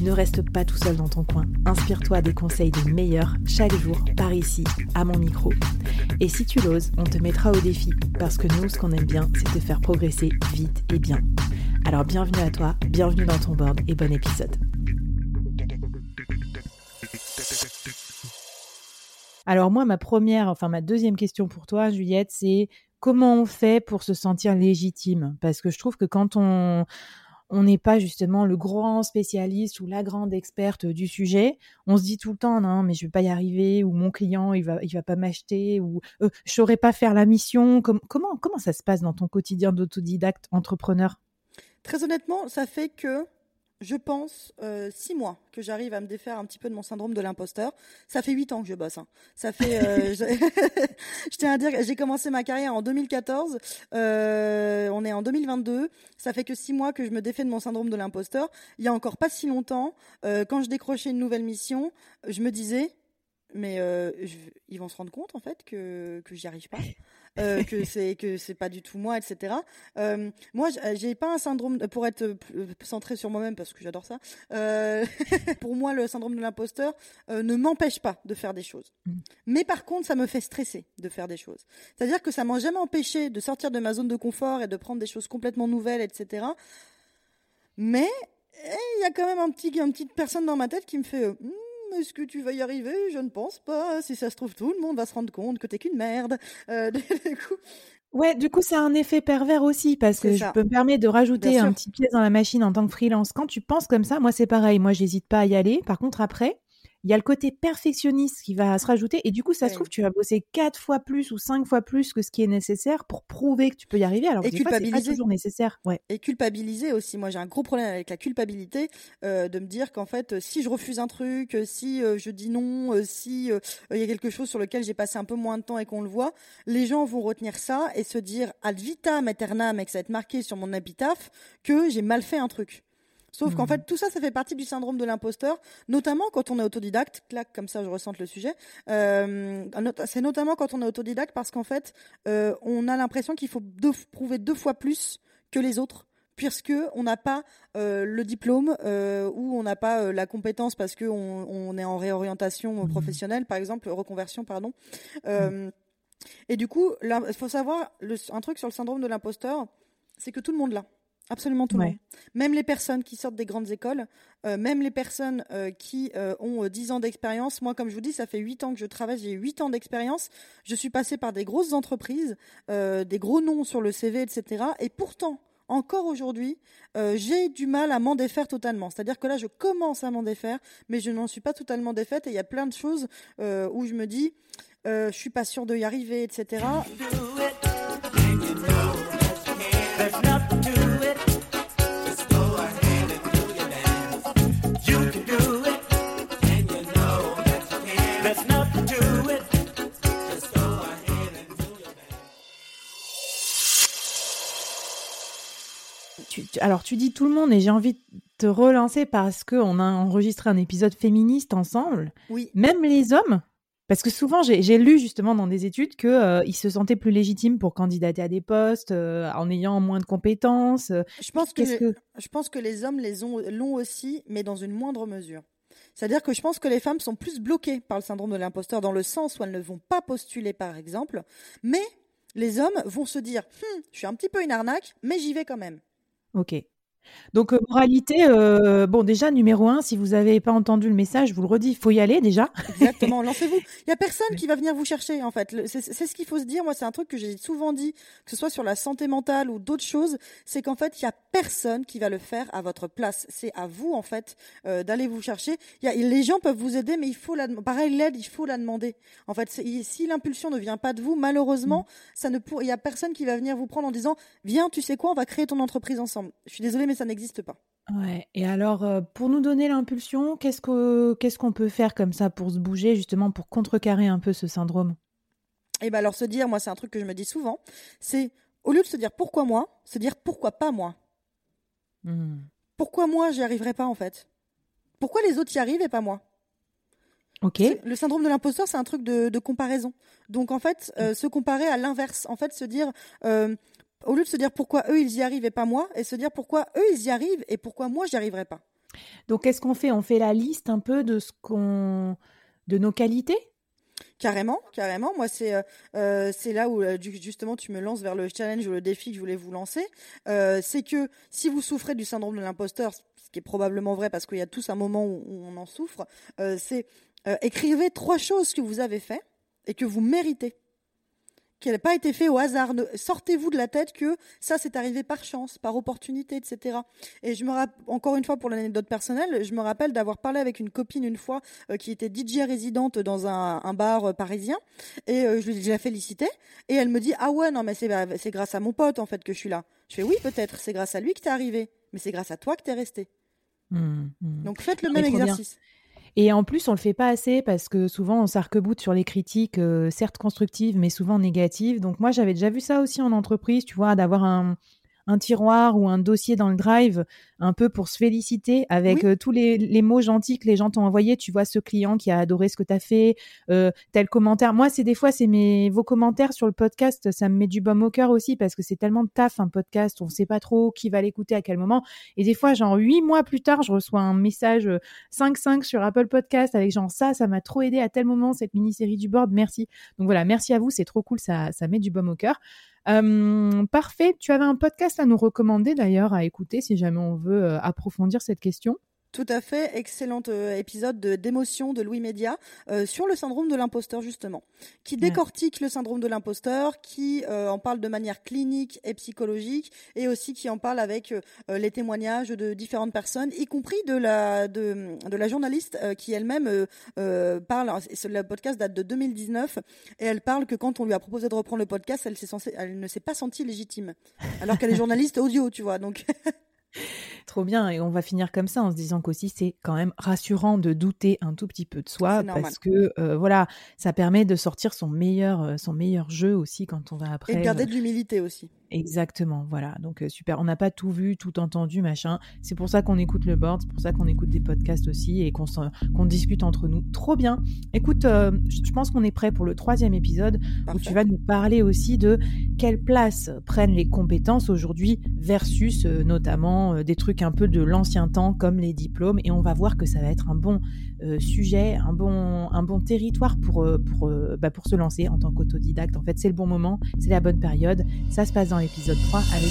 Ne reste pas tout seul dans ton coin. Inspire-toi des conseils des meilleurs chaque jour par ici, à mon micro. Et si tu l'oses, on te mettra au défi parce que nous, ce qu'on aime bien, c'est te faire progresser vite et bien. Alors bienvenue à toi, bienvenue dans ton board et bon épisode. Alors moi, ma première, enfin ma deuxième question pour toi, Juliette, c'est comment on fait pour se sentir légitime? Parce que je trouve que quand on on n'est pas justement le grand spécialiste ou la grande experte du sujet, on se dit tout le temps non mais je vais pas y arriver ou mon client il va il va pas m'acheter ou euh, je saurais pas faire la mission. comment comment ça se passe dans ton quotidien d'autodidacte entrepreneur? Très honnêtement, ça fait que je pense, euh, six mois que j'arrive à me défaire un petit peu de mon syndrome de l'imposteur. Ça fait huit ans que je bosse. Hein. Ça fait, euh, je tiens à dire, j'ai commencé ma carrière en 2014. Euh, on est en 2022. Ça fait que six mois que je me défais de mon syndrome de l'imposteur. Il y a encore pas si longtemps, quand je décrochais une nouvelle mission, je me disais, mais ils vont se rendre compte en fait que que j'y arrive pas. Euh, que c'est que c'est pas du tout moi, etc. Euh, moi, j'ai pas un syndrome pour être euh, centré sur moi-même parce que j'adore ça. Euh, pour moi, le syndrome de l'imposteur ne m'empêche pas de faire des choses. Mm. Mais par contre, ça me fait stresser de faire des choses. C'est-à-dire que ça m'a jamais empêché de sortir de ma zone de confort et de prendre des choses complètement nouvelles, etc. Mais eh, il y a quand même un petit, une petite personne dans ma tête qui me fait est-ce que tu vas y arriver? Je ne pense pas. Si ça se trouve, tout le monde va se rendre compte que t'es qu'une merde. Euh, du coup... Ouais, du coup, c'est un effet pervers aussi parce que je peux me permettre de rajouter un petit pièce dans la machine en tant que freelance. Quand tu penses comme ça, moi, c'est pareil. Moi, j'hésite pas à y aller. Par contre, après, il y a le côté perfectionniste qui va se rajouter et du coup ça se trouve tu vas bosser quatre fois plus ou cinq fois plus que ce qui est nécessaire pour prouver que tu peux y arriver alors que et culpabiliser pas toujours nécessaire. Ouais. et culpabiliser aussi. Moi j'ai un gros problème avec la culpabilité euh, de me dire qu'en fait si je refuse un truc si euh, je dis non euh, si il y a quelque chose sur lequel j'ai passé un peu moins de temps et qu'on le voit les gens vont retenir ça et se dire ad vitam aeternam et que ça va être marqué sur mon épitaphe que j'ai mal fait un truc Sauf qu'en hmm. fait, tout ça, ça fait partie du syndrome de l'imposteur, notamment quand on est autodidacte. Clac, comme ça, je ressens le sujet. Euh, c'est notamment quand on est autodidacte parce qu'en fait, euh, on a l'impression qu'il faut prouver deux fois plus que les autres puisque on n'a pas euh, le diplôme euh, ou on n'a pas euh, la compétence parce que on, on, est en réorientation hmm. professionnelle, par exemple, reconversion, pardon. Euh, et du coup, il faut savoir le, un truc sur le syndrome de l'imposteur, c'est que tout le monde l'a. Absolument tout le monde. Même les personnes qui sortent des grandes écoles, euh, même les personnes euh, qui euh, ont 10 ans d'expérience. Moi, comme je vous dis, ça fait 8 ans que je travaille, j'ai 8 ans d'expérience. Je suis passée par des grosses entreprises, des gros noms sur le CV, etc. Et pourtant, encore aujourd'hui, j'ai du mal à m'en défaire totalement. C'est-à-dire que là, je commence à m'en défaire, mais je n'en suis pas totalement défaite. Et il y a plein de choses où je me dis, je suis pas sûre de y arriver, etc. alors tu dis tout le monde et j'ai envie de te relancer parce qu'on a enregistré un épisode féministe ensemble. Oui. Même les hommes, parce que souvent j'ai lu justement dans des études qu'ils euh, se sentaient plus légitimes pour candidater à des postes euh, en ayant moins de compétences. Je pense que, je pense que les hommes l'ont aussi, mais dans une moindre mesure. C'est-à-dire que je pense que les femmes sont plus bloquées par le syndrome de l'imposteur dans le sens où elles ne vont pas postuler, par exemple, mais les hommes vont se dire, hm, je suis un petit peu une arnaque, mais j'y vais quand même. Ok. Donc, euh, moralité, euh, bon, déjà, numéro un, si vous n'avez pas entendu le message, je vous le redis, il faut y aller déjà. Exactement, lancez-vous. Il n'y a personne qui va venir vous chercher, en fait. C'est ce qu'il faut se dire. Moi, c'est un truc que j'ai souvent dit, que ce soit sur la santé mentale ou d'autres choses, c'est qu'en fait, il n'y a personne qui va le faire à votre place. C'est à vous, en fait, euh, d'aller vous chercher. Y a, les gens peuvent vous aider, mais il faut la, pareil, l'aide, il faut la demander. En fait, si l'impulsion ne vient pas de vous, malheureusement, mm. ça ne il n'y a personne qui va venir vous prendre en disant, viens, tu sais quoi, on va créer ton entreprise ensemble. Je suis désolée, mais ça n'existe pas. Ouais. Et alors, euh, pour nous donner l'impulsion, qu'est-ce qu'on peut faire comme ça pour se bouger, justement, pour contrecarrer un peu ce syndrome? Eh bien, alors se dire, moi, c'est un truc que je me dis souvent, c'est au lieu de se dire pourquoi moi, se dire pourquoi pas moi. Hmm. Pourquoi moi, j'y arriverai pas en fait? Pourquoi les autres y arrivent et pas moi? Ok. Le syndrome de l'imposteur, c'est un truc de, comparaison. Donc en fait, euh, se comparer à l'inverse, en fait, se dire euh, au lieu de se dire pourquoi eux ils y arrivent et pas moi, et se dire pourquoi eux ils y arrivent et pourquoi moi j'y arriverai pas. Donc qu'est-ce qu'on fait? On fait la liste un peu de ce qu'on, de nos qualités? Carrément, carrément. Moi, c'est euh, euh, c'est là où euh, justement tu me lances vers le challenge ou le défi que je voulais vous lancer. c'est que si vous souffrez du syndrome de l'imposteur, ce qui est probablement vrai parce qu'il y a tous un moment où, où on en souffre, c'est écrivez trois choses que vous avez fait et que vous méritez qui n'a pas été fait au hasard. Sortez-vous de la tête que ça s'est arrivé par chance, par opportunité, etc. Et je me rappelle, encore une fois pour l'anecdote personnelle, je me rappelle d'avoir parlé avec une copine une fois euh, qui était DJ résidente dans un, bar euh, parisien et euh, je lui ai la félicité et elle me dit ah ouais non mais c'est grâce à mon pote en fait que je suis là. Je fais oui peut-être c'est grâce à lui que t'es arrivé, mais c'est grâce à toi que t'es resté. Mmh, mmh. Donc faites le même exercice. Et en plus, on le fait pas assez parce que souvent on s'arc-boute sur les critiques, euh, certes constructives, mais souvent négatives. Donc moi, j'avais déjà vu ça aussi en entreprise, tu vois, d'avoir un, un tiroir ou un dossier dans le drive un peu pour se féliciter avec euh, tous les, mots gentils que les gens t'ont envoyés. Tu vois ce client qui a adoré ce que tu as fait, euh, tel commentaire. Moi, c'est des fois, c'est mes vos commentaires sur le podcast, ça me met du baume au cœur aussi parce que c'est tellement de taf un podcast, on sait pas trop qui va l'écouter à quel moment. Et des fois, genre huit mois plus tard, je reçois un message 5-5 euh, sur Apple Podcast avec genre ça, ça m'a trop aidé à tel moment cette mini-série du board, merci. Donc voilà, merci à vous, c'est trop cool, ça, ça met du baume au cœur. Parfait. Tu avais un podcast à nous recommander d'ailleurs à écouter si jamais on veut euh, approfondir cette question? Tout à fait, excellent euh, épisode d'émotion de Louis Média euh, sur le syndrome de l'imposteur justement, qui décortique le syndrome de l'imposteur, qui euh, en parle de manière clinique et psychologique, et aussi qui en parle avec les témoignages de différentes personnes, y compris de la de, de la journaliste qui elle-même parle. Le podcast date de 2019 et elle parle que quand on lui a proposé de reprendre le podcast, elle, elle ne s'est pas sentie légitime, alors qu'elle est journaliste audio, tu vois. Donc Trop bien. Et on va finir comme ça en se disant qu'aussi c'est quand même rassurant de douter un tout petit peu de soi parce que euh, voilà, ça permet de sortir son meilleur, euh, son meilleur jeu aussi quand on va après. Et de garder de l'humilité aussi. Exactement, voilà. Donc euh, super. On n'a pas tout vu, tout entendu, machin. C'est pour ça qu'on écoute le board, c'est pour ça qu'on écoute des podcasts aussi et qu'on discute entre nous. Trop bien. Écoute, je pense qu'on est prêt pour le troisième épisode où tu vas nous parler aussi de quelle place prennent les compétences aujourd'hui versus notamment des trucs un peu de l'ancien temps comme les diplômes et on va voir que ça va être un bon euh, sujet, un bon, un bon territoire pour, euh, pour, euh, bah, pour se lancer en tant qu'autodidacte. En fait, c'est le bon moment, c'est la bonne période. Ça se passe dans l'épisode 3 avec